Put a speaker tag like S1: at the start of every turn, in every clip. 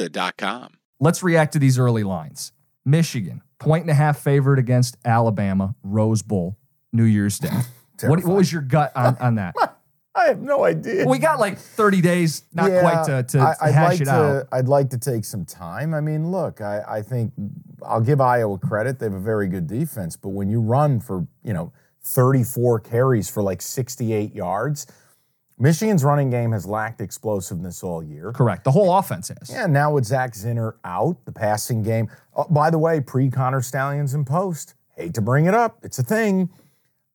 S1: Serta.com.
S2: Let's react to these early lines. Michigan, point and a half favorite against Alabama, Rose Bowl, New Year's Day. what, what was your gut on, on that?
S3: I have no idea.
S2: We got like 30 days, not
S3: Yeah,
S2: quite to, to
S3: I, I'd
S2: hash
S3: like
S2: it
S3: to,
S2: out.
S3: I'd like to take some time. I mean, look, I, I think I'll give Iowa credit. They have a very good defense, but when you run for, you know, 34 carries for like 68 yards, Michigan's running game has lacked explosiveness all year.
S2: Correct. The whole offense has.
S3: Yeah, now with Zak Zinter out, the passing game. Oh, by the way, pre Connor Stalions and post. Hate to bring it up, it's a thing.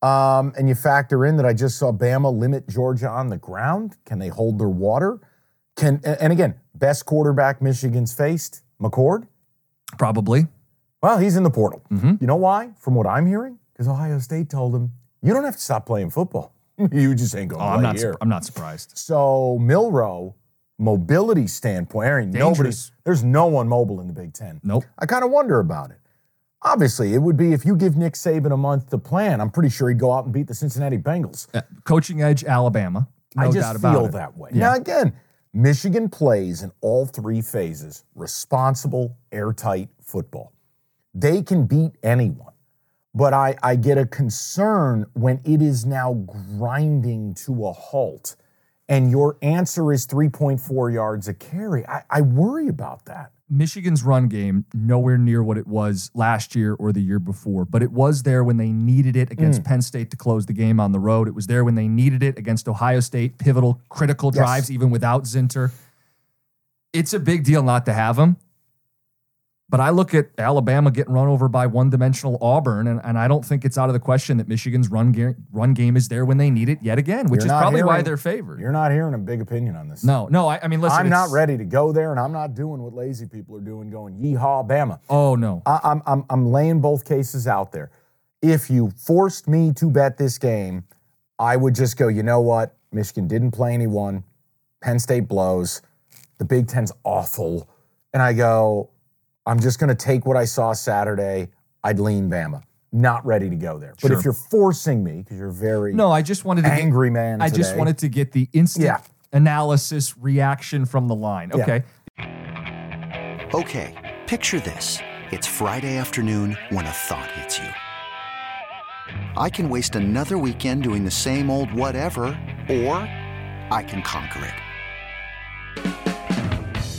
S3: Um, and you factor in that I just saw Bama limit Georgia on the ground. Can they hold their water? Can and again, best quarterback Michigan's faced, McCord.
S2: Probably.
S3: Well, he's in the portal.
S2: Mhm.
S3: You know why? From what I'm hearing, because Ohio State told him you don't have to stop playing football. you just ain't going
S2: Oh,
S3: to
S2: I'm
S3: play
S2: not.
S3: here.
S2: Su- I'm not surprised.
S3: So Milroe, mobility standpoint, ain't nobody. There's no one mobile in the Big Ten.
S2: Nope.
S3: I kind of wonder about it. Obviously, it would be if you give Nick Saban a month to plan. I'm pretty sure he'd go out and beat the Cincinnati Bengals.
S2: Uh, coaching edge, Alabama. No
S3: I
S2: doubt
S3: just
S2: about
S3: feel
S2: it.
S3: that way.
S2: Yeah.
S3: Now, again, Michigan plays in all three phases responsible, airtight football. They can beat anyone. But I, I get a concern when it is now grinding to a halt and your answer is 3.4 yards a carry. I, I worry about that.
S2: Michigan's run game nowhere near what it was last year or the year before, but it was there when they needed it against
S3: Mm.
S2: Penn State to close the game on the road. It was there when they needed it against Ohio State, pivotal, critical
S3: Yes.
S2: drives, even without Zinter. It's a big deal not to have him. But I look at Alabama getting run over by one dimensional Auburn, and, and I don't think it's out of the question that Michigan's run, ga- run game is there when they need it yet again, which
S3: You're
S2: is
S3: not
S2: probably why
S3: hearing-
S2: they're favored.
S3: You're not hearing a big opinion on this.
S2: No, no, I, I mean, listen.
S3: I'm not
S2: it's-
S3: ready to go there, and I'm not doing what lazy people are doing, going yeehaw, Bama.
S2: Oh, no.
S3: I, I'm, I'm, I'm laying both cases out there. If you forced me to bet this game, I would just go, you know what? Michigan didn't play anyone. Penn State blows. The Big Ten's awful. And I go, I'm just going to take what I saw Saturday. I'd lean Bama. Not ready to go there. But
S2: Sure.
S3: if you're forcing me, because you're very
S2: No, I just wanted to get-
S3: angry man,
S2: I just
S3: today,
S2: wanted to get the instant
S3: Yeah.
S2: analysis reaction from the line.
S3: Yeah.
S2: Okay.
S4: Okay, picture this. It's Friday afternoon when a thought hits you. I can waste another weekend doing the same old whatever, or I can conquer it.